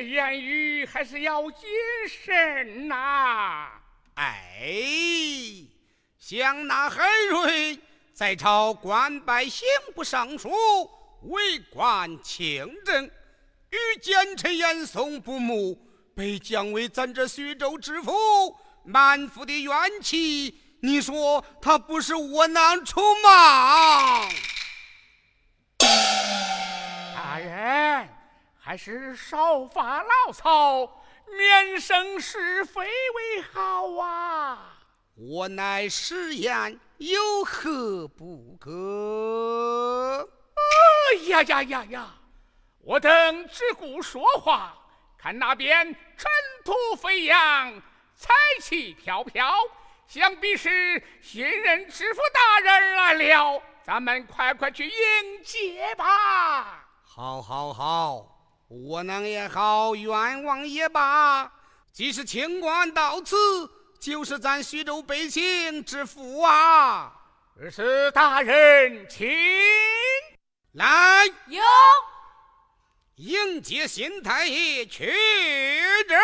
言语还是要谨慎呐。哎，想那海瑞在朝官拜刑部尚书，为官清正，与奸臣严嵩不睦，被降为咱这徐州知府，满腹的怨气，你说他不是窝囊出吗？大人，还是少发牢骚，免生是非为好啊！我乃实言，有何不可？哎呀呀呀呀！我等只顾说话，看那边尘土飞扬，彩旗飘飘，想必是新任知府大人来了。咱们快快去迎接吧！好，好，好，窝囊也好，冤枉也罢，既是清官到此，就是咱徐州百姓之福啊！是大人，请来，有迎接新太爷，去人。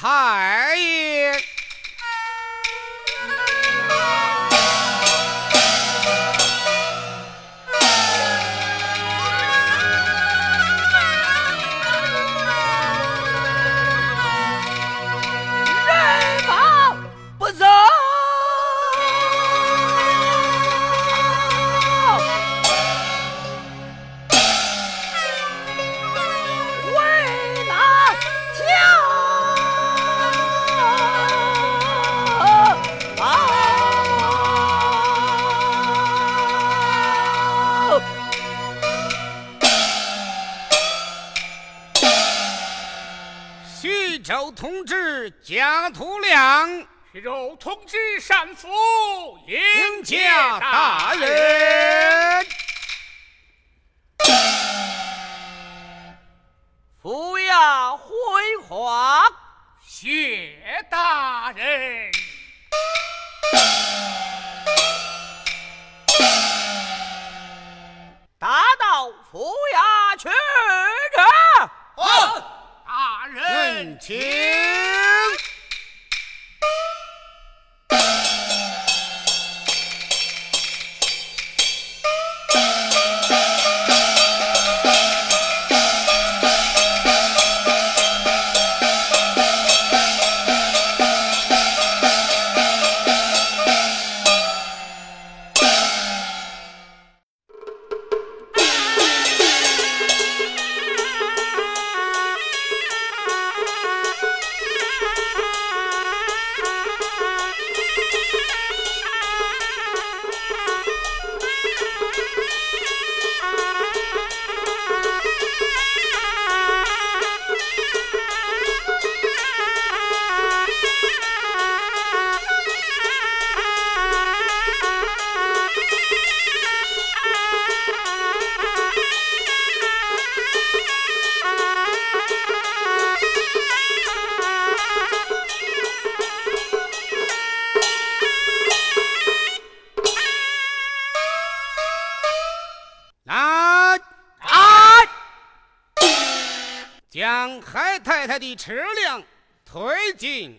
Hard.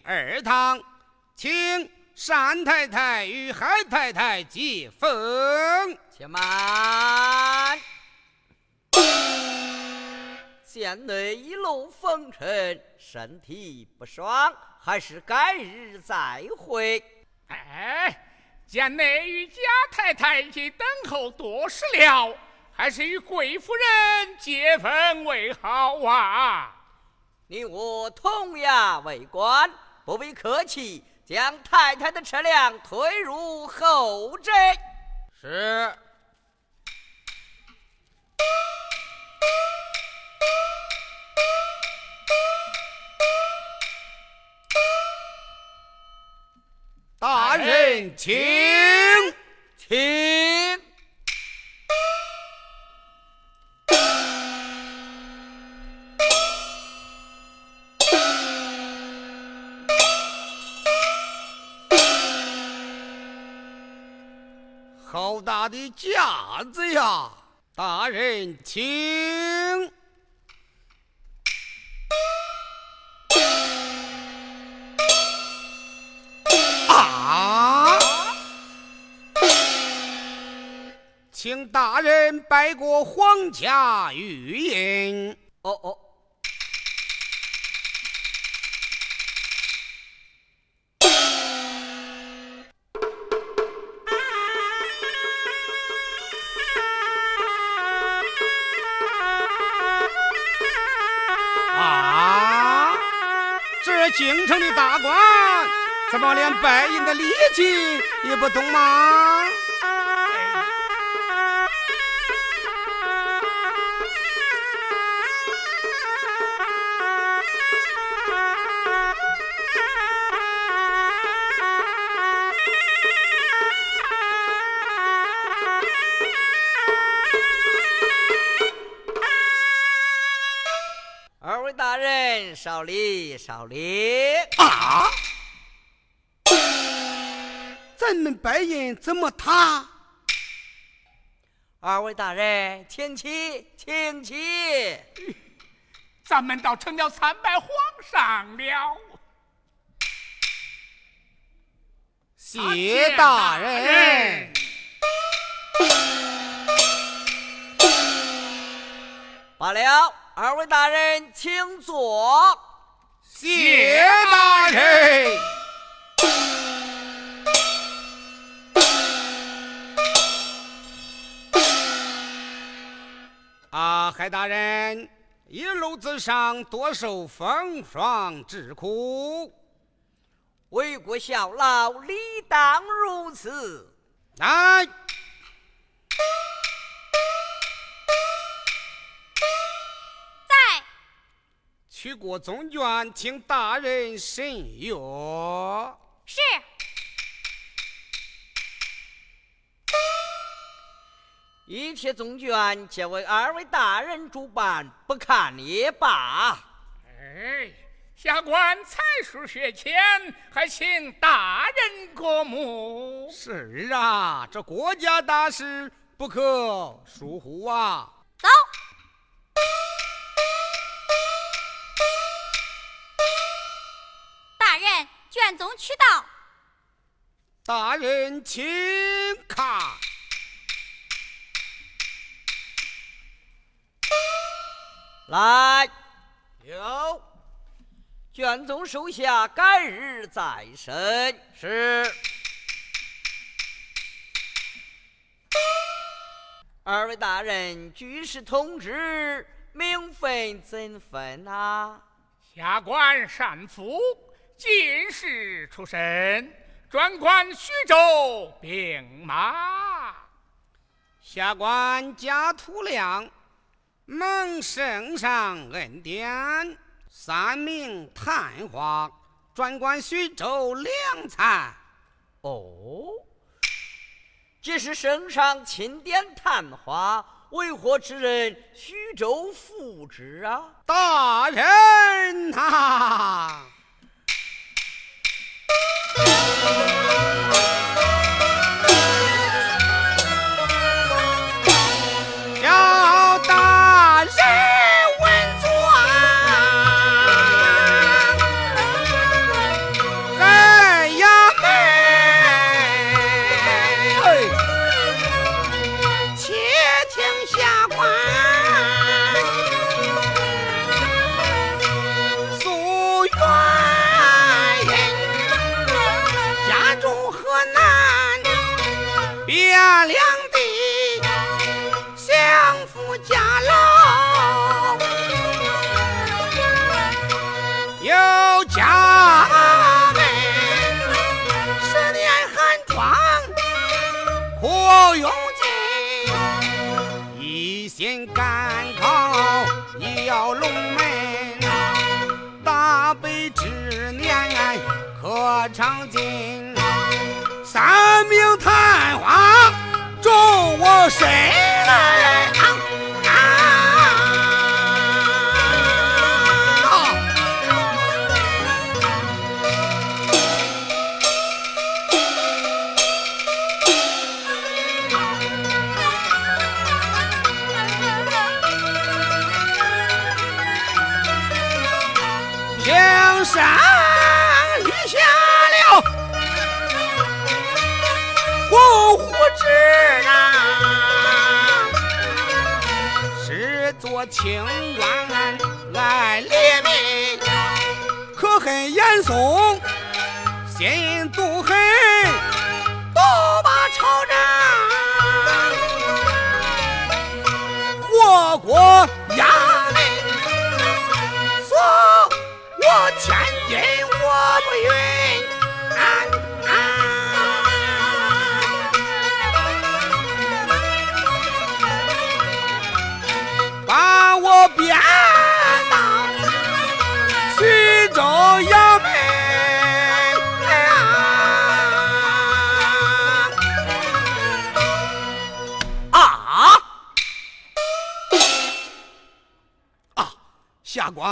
二堂，请单太太与海太太接风。且慢，县内一路风尘，身体不爽，还是改日再会。哎，贱内与贾太太已等候多时了，还是与贵夫人接风为好啊！你我同衙为官，不必客气，将太太的车辆推入后宅。是。大人，请请。的架子呀！大人，请啊。请大人拜过皇家御印。哦哦。京城的大官，怎么连白银的礼金也不懂吗？少林，少林啊！咱们白银怎么他？二位大人，请起，请起。咱们倒成了参拜皇上了。谢大人。罢了。二位大人，请坐。谢大人。啊，海大人，一路之上多受风霜之苦，为国效劳，理当如此。来。取过宗卷，请大人审阅。是。一切宗卷，皆为二位大人主办，不看也罢。哎，下官才疏学浅，还请大人过目。是啊，这国家大事不可疏忽啊。走。卷宗取到，大人请看。来，有卷宗收下，改日再审。是。二位大人，举事通知，名分怎分啊？下官善负。进士出身，专管徐州兵马。下官贾土亮，蒙圣上恩典，三名探花，专管徐州粮财。哦，既是圣上钦点探花，为何之人徐州副之啊？大人呐！叫大人稳坐。长进，三名探花助我身。清官来列名，可恨严嵩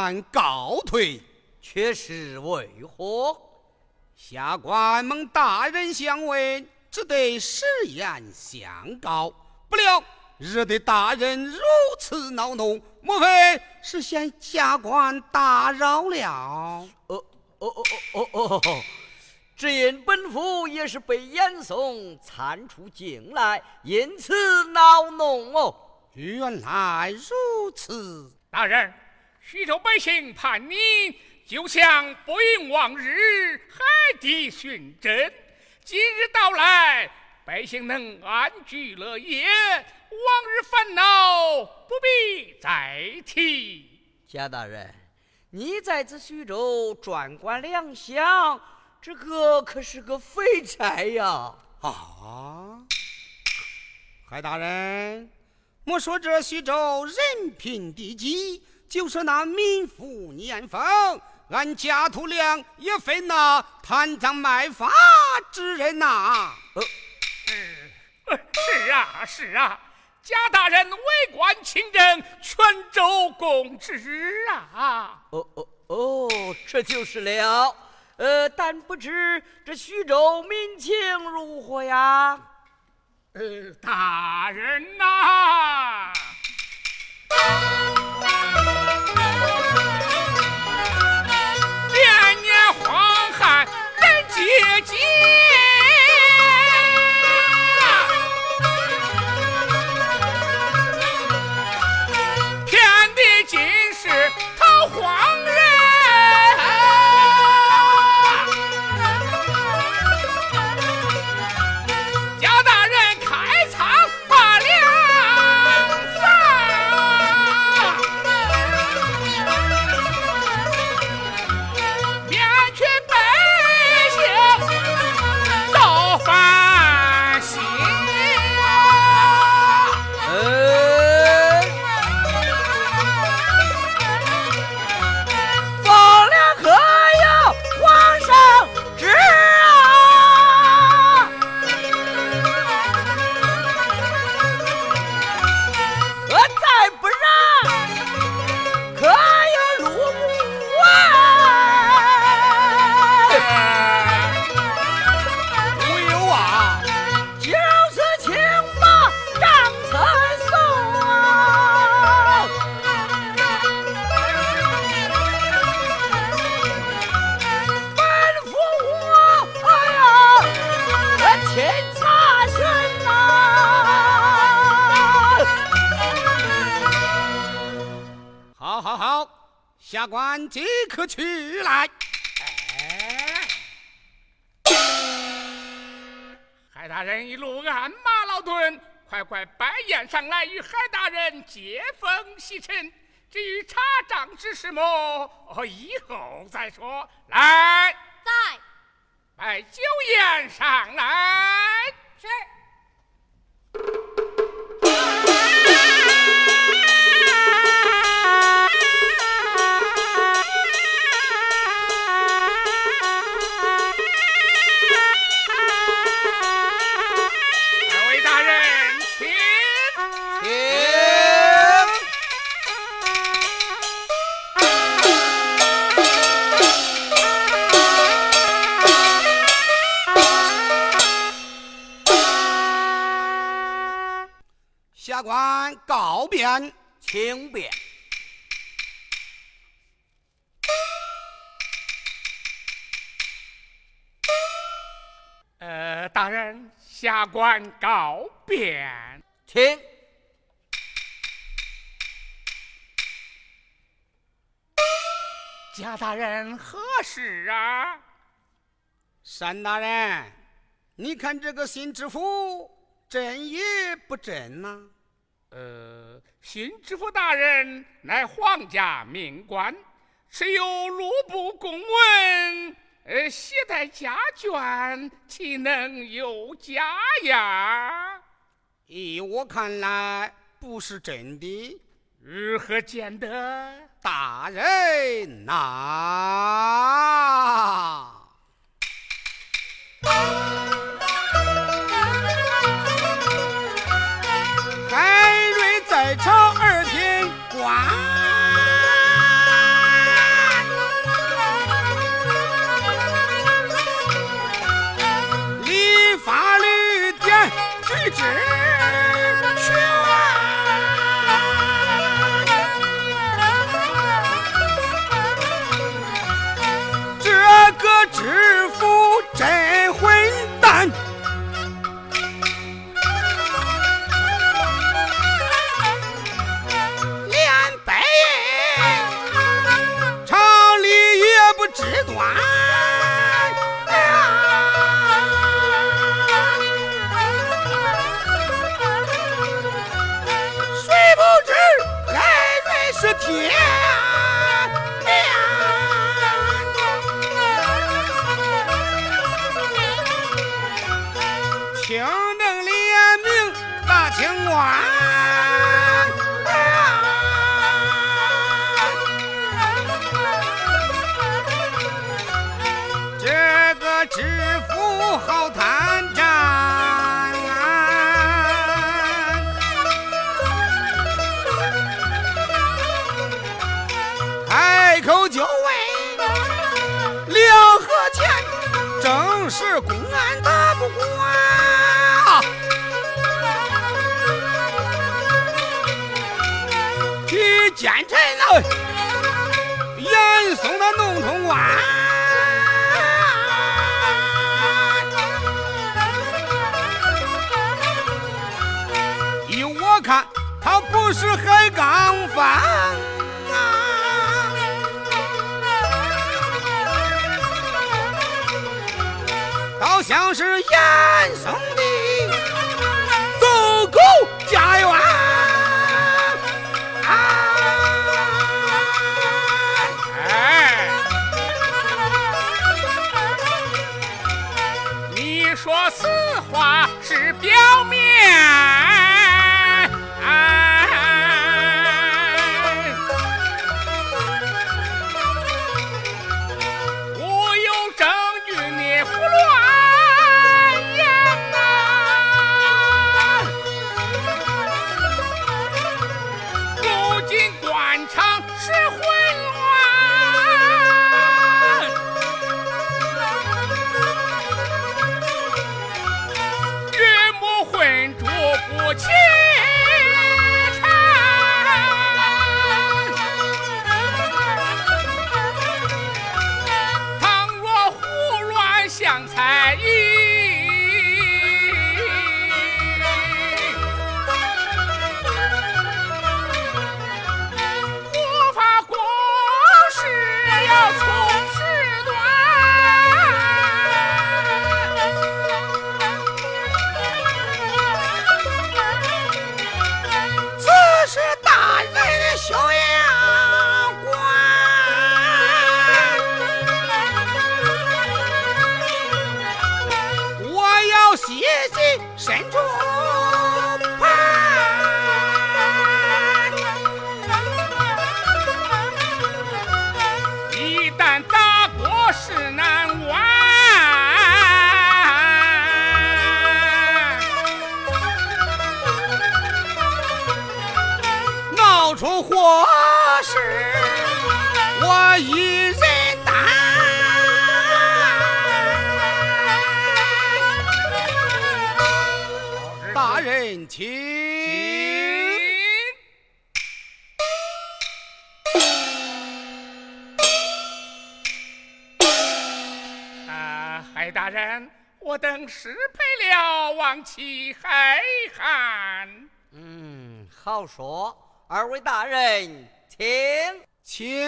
官告退。却是为何？下官蒙大人相问，只得实言相告。不料惹得大人如此恼怒，莫非是嫌下官打扰了？哦哦哦哦哦哦！只因本府也是被严嵩参出京来，因此恼怒哦。原来如此，大人，徐州百姓盼你。就像不应往日海底寻针，今日到来，百姓能安居乐业，往日烦恼不必再提。贾大人，你在此徐州专管粮饷，这个可是个肥差呀！啊，海大人，莫说这徐州人贫地饥，就是那民富年丰。俺贾土良也非那贪赃卖法之人呐！呃，是啊，是啊，贾大人为官清正，全州共知啊！哦哦哦，这就是了。呃，但不知这徐州民情如何呀？呃，大人呐。姐姐。下官告变，请便。呃，大人，下官告变，请。贾大人何事啊？单大人，你看这个新知府真也不真呐？呃，新知府大人乃皇家命官，持有录部公文，呃，携带家眷，岂能有假呀？依我看来，不是真的。如何见得？大人呐！在朝二品官。这个知府真是海刚犯。好像是严嵩的走狗家园。哎，你说此话是表出祸事，我一人担。大人，请。啊，海大人，我等失陪了王七海汉。嗯，好说。二位大人，请，请。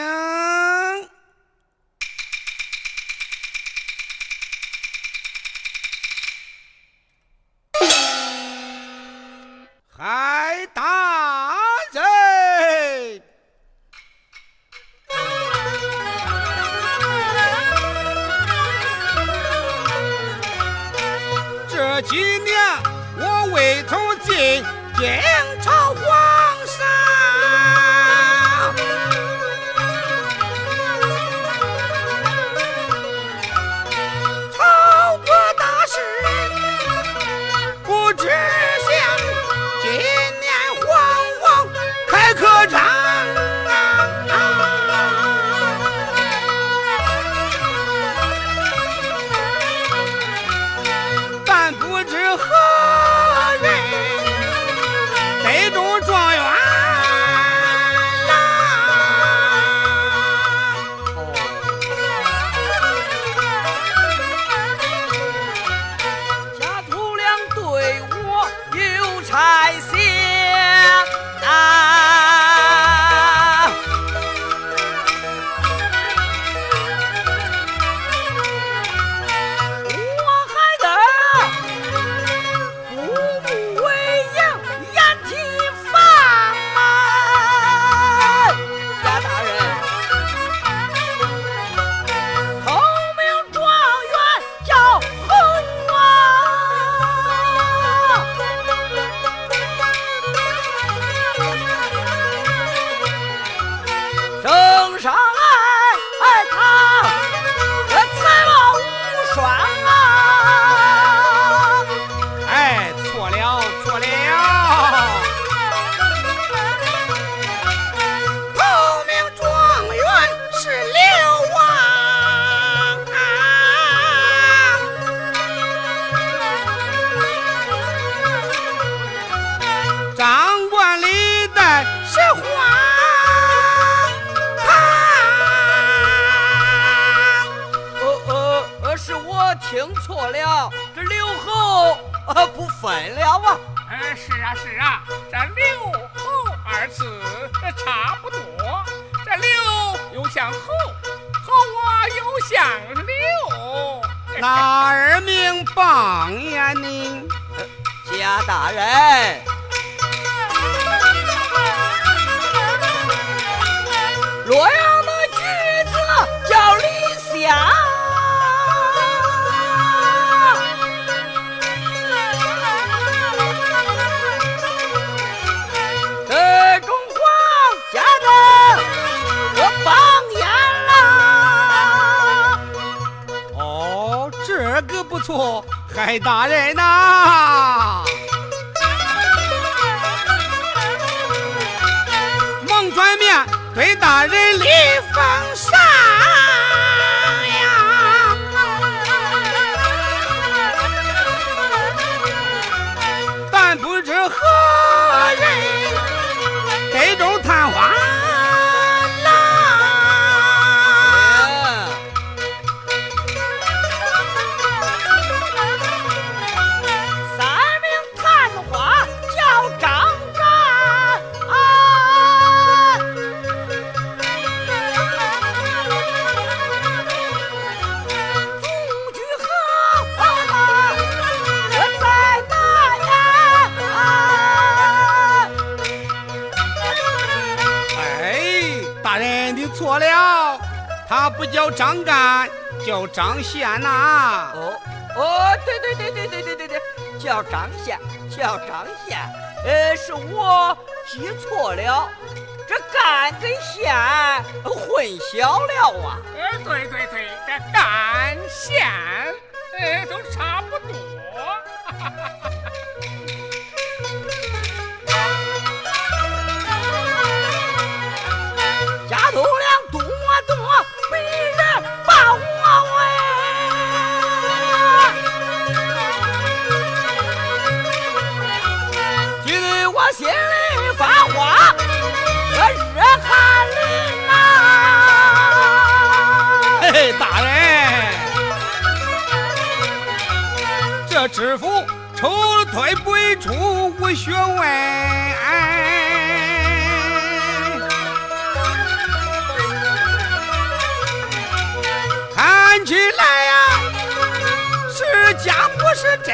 海大人，这几年我未曾进监。快打人呐。张干叫张宪呐。哦哦对对对对对对对对叫张宪叫张宪。呃是我记错了这干跟宪混淆了啊。呃对对对这干县知府抽了退不出无学问。看起来呀，是假不是真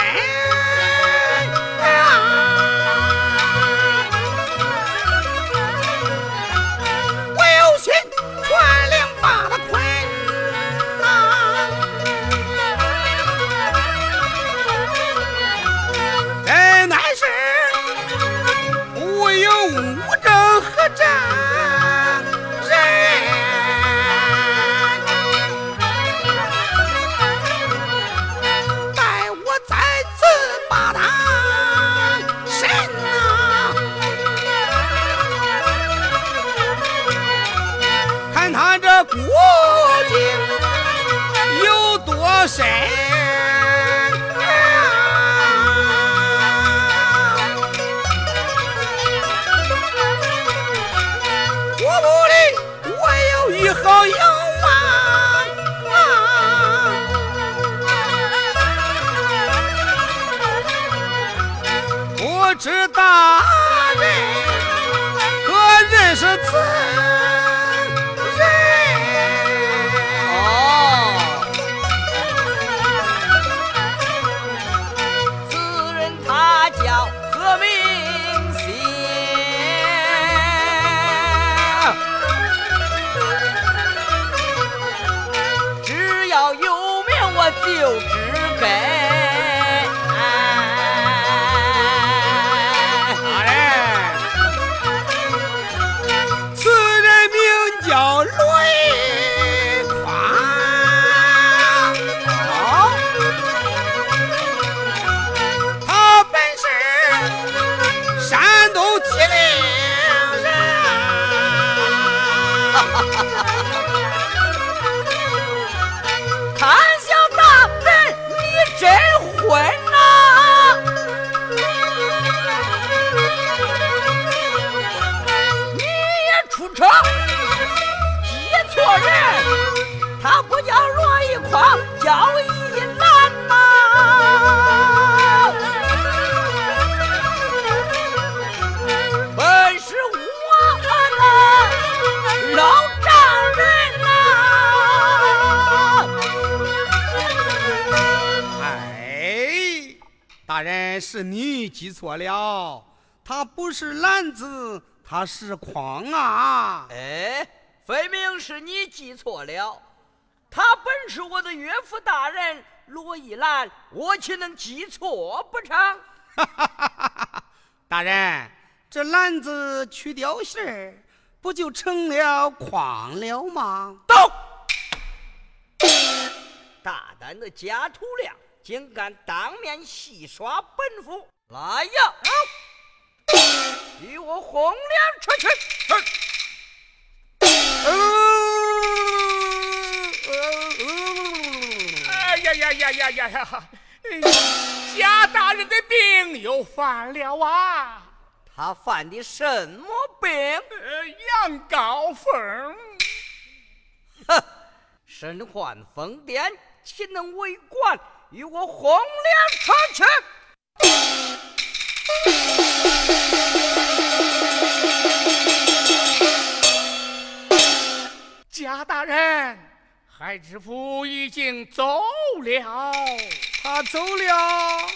他是筐啊！哎，分明是你记错了，他本是我的岳父大人罗一兰，我岂能记错不成？大人，这篮子去掉线儿，不就成了狂了吗？到，大胆的假土亮，竟敢当面戏耍本府！来呀，与我红脸出去！哎呀呀呀呀呀呀！哎贾大人的病又犯了啊！他犯的什么病？呃，羊羔疯。哼，身患疯癫，岂能为官？与我红脸出去！贾大人，海知府已经走了。他走了，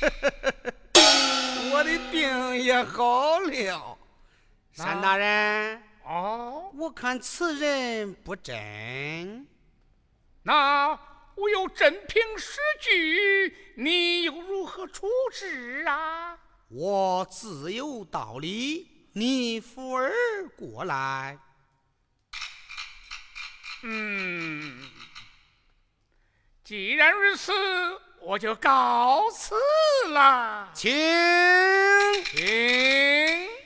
我的病也好了。单大人，哦，我看此人不真。那我有真凭实据，你又如何处置啊？我自有道理，你扶儿过来。嗯，既然如此，我就告辞了。请。请。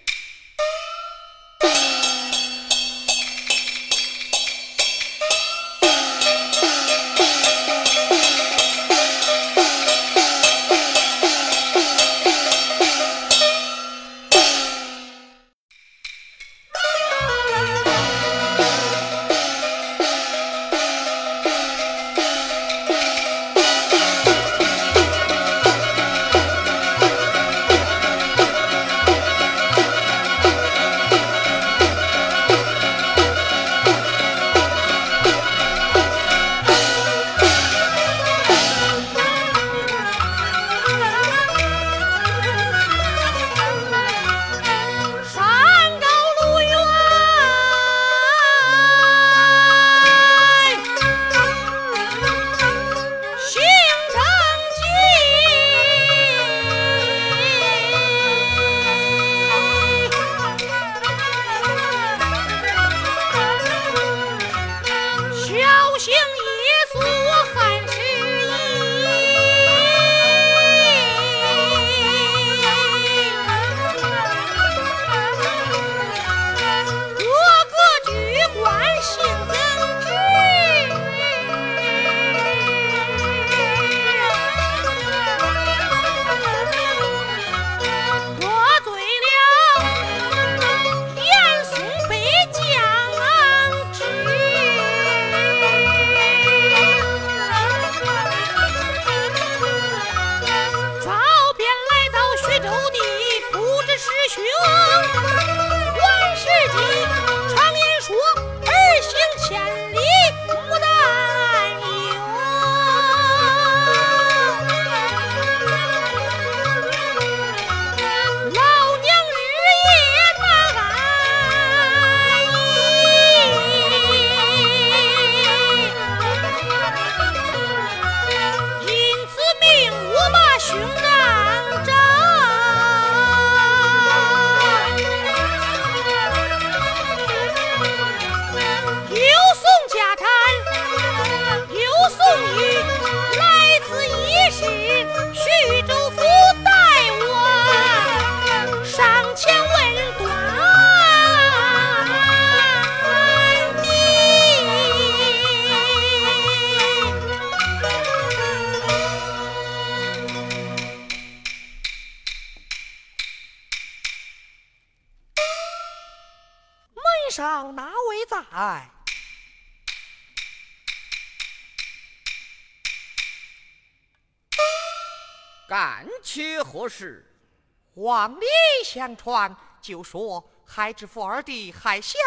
传，就说海知府二弟海相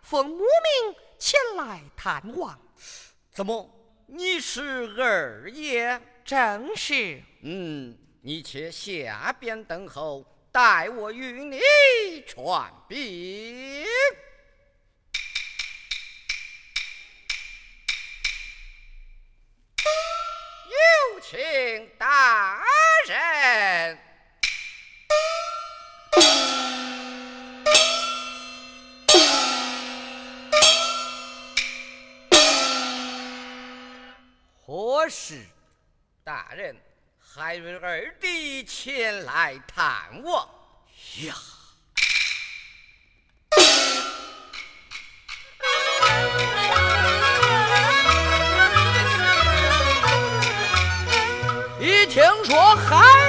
奉母命前来探望。怎么？你是二爷？正是。嗯，你且下边等候，待我与你传禀。有请大人。何事？大人，海瑞二弟前来探望。呀！一听说海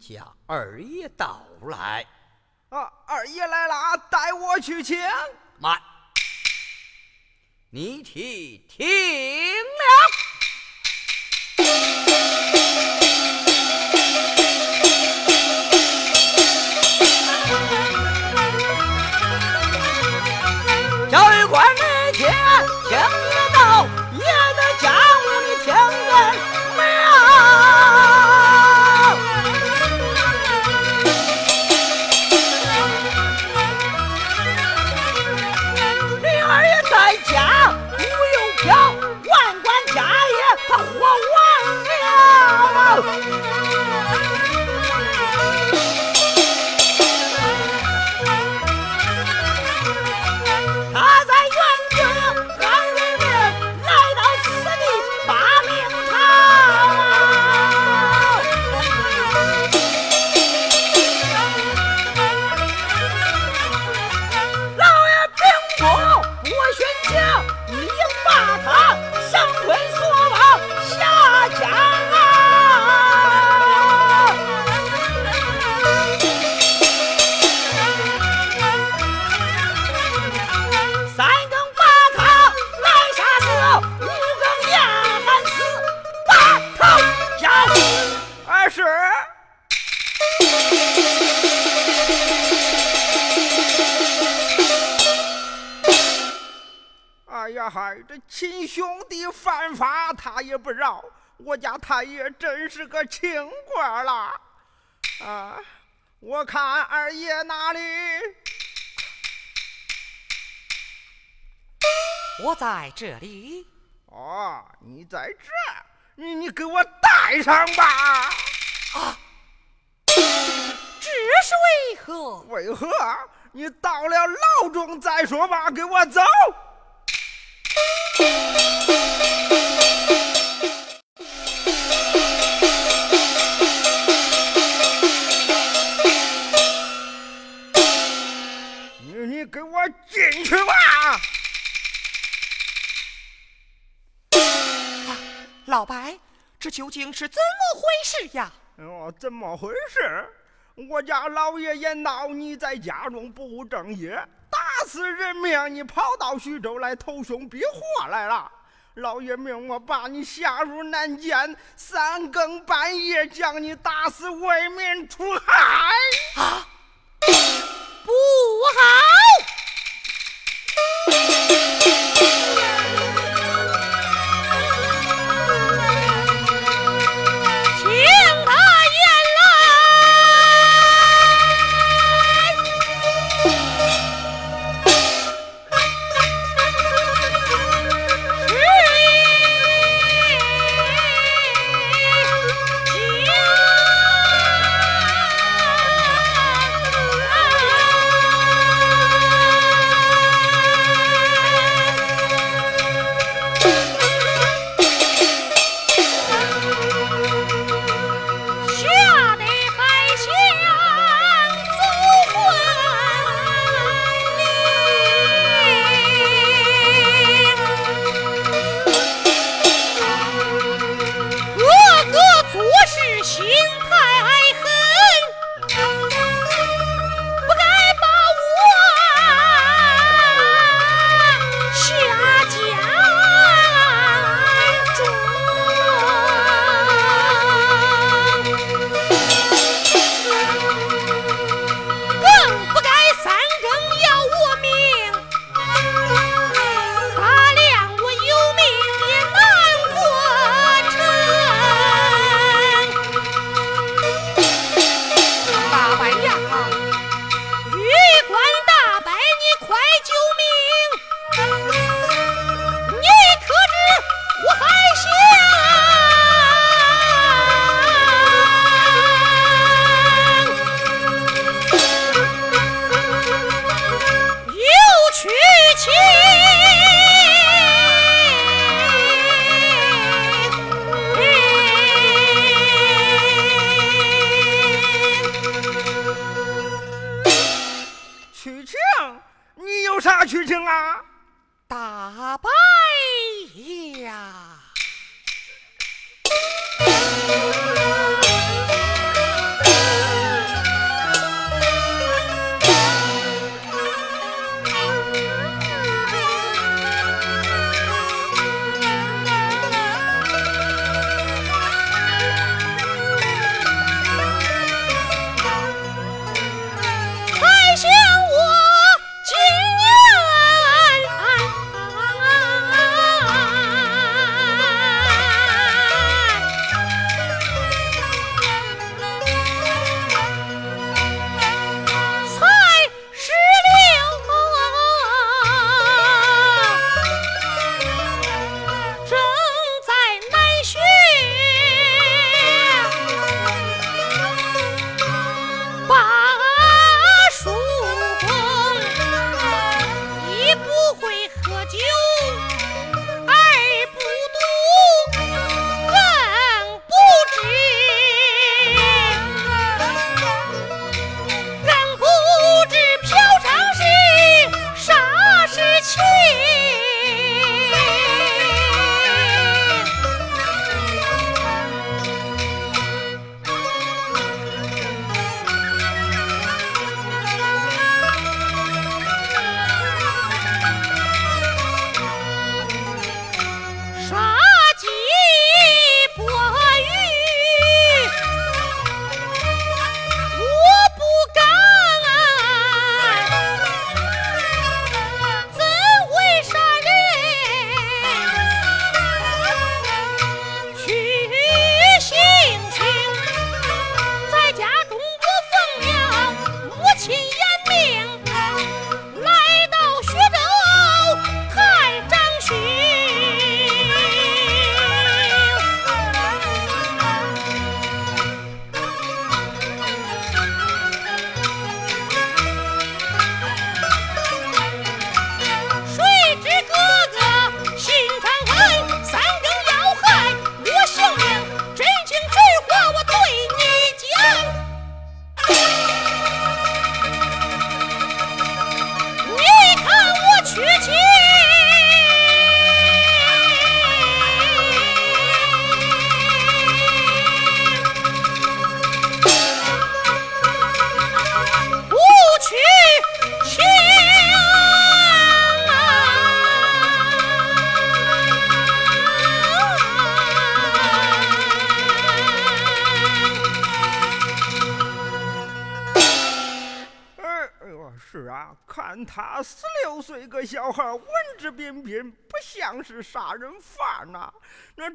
家二爷到来。啊，二爷来了，带我去请。慢，你去听我家太爷真是个清官啦！啊，我看二爷哪里？我在这里。哦，你在这，你你给我带上吧。啊这是为何？为何？你到了牢中再说吧。给我走。你你给我进去吧。老白，这究竟是怎么回事呀？哦，怎么回事？我家老爷爷闹你在家中不务正业，打死人命，你跑到徐州来投凶避祸来了。老爷命我把你下入南监，三更半夜将你打死，为民除害。啊，不好！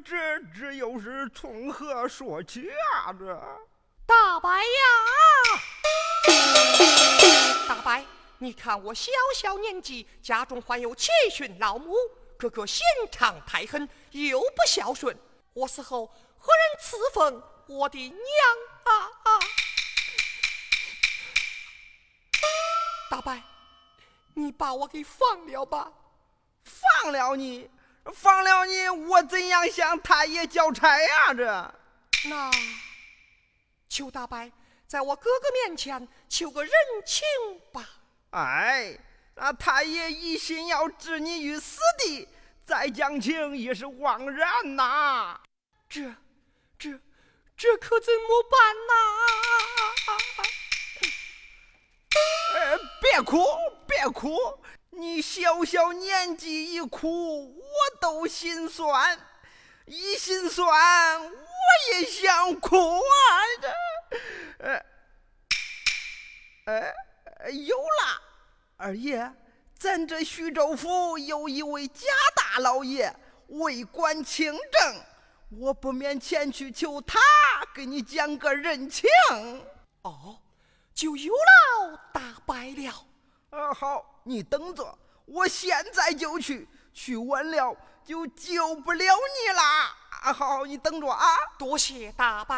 这这又是从何说起啊？这大白呀，大白，你看我小小年纪，家中患有七旬老母，哥哥心肠太狠，又不孝顺，我死后何人赐封我的娘啊啊！大白，你把我给放了吧！放了你，放了你，我怎样向太爷交差呀？这那求大伯在我哥哥面前求个人情吧。哎，那太爷一心要置你于死地，再讲情也是枉然呐。这、这、这可怎么办呐？呃，别哭，别哭，你小小年纪一哭，我都心酸，一心酸，我也想哭啊！这，呃，呃，有了，二爷，咱这徐州府有一位贾大老爷，为官清正，我不免前去求他，给你讲个人情。哦。就有了大白了。啊，好，你等着，我现在就去。去晚了就救不了你啦。啊，好，你等着啊。多谢大伯。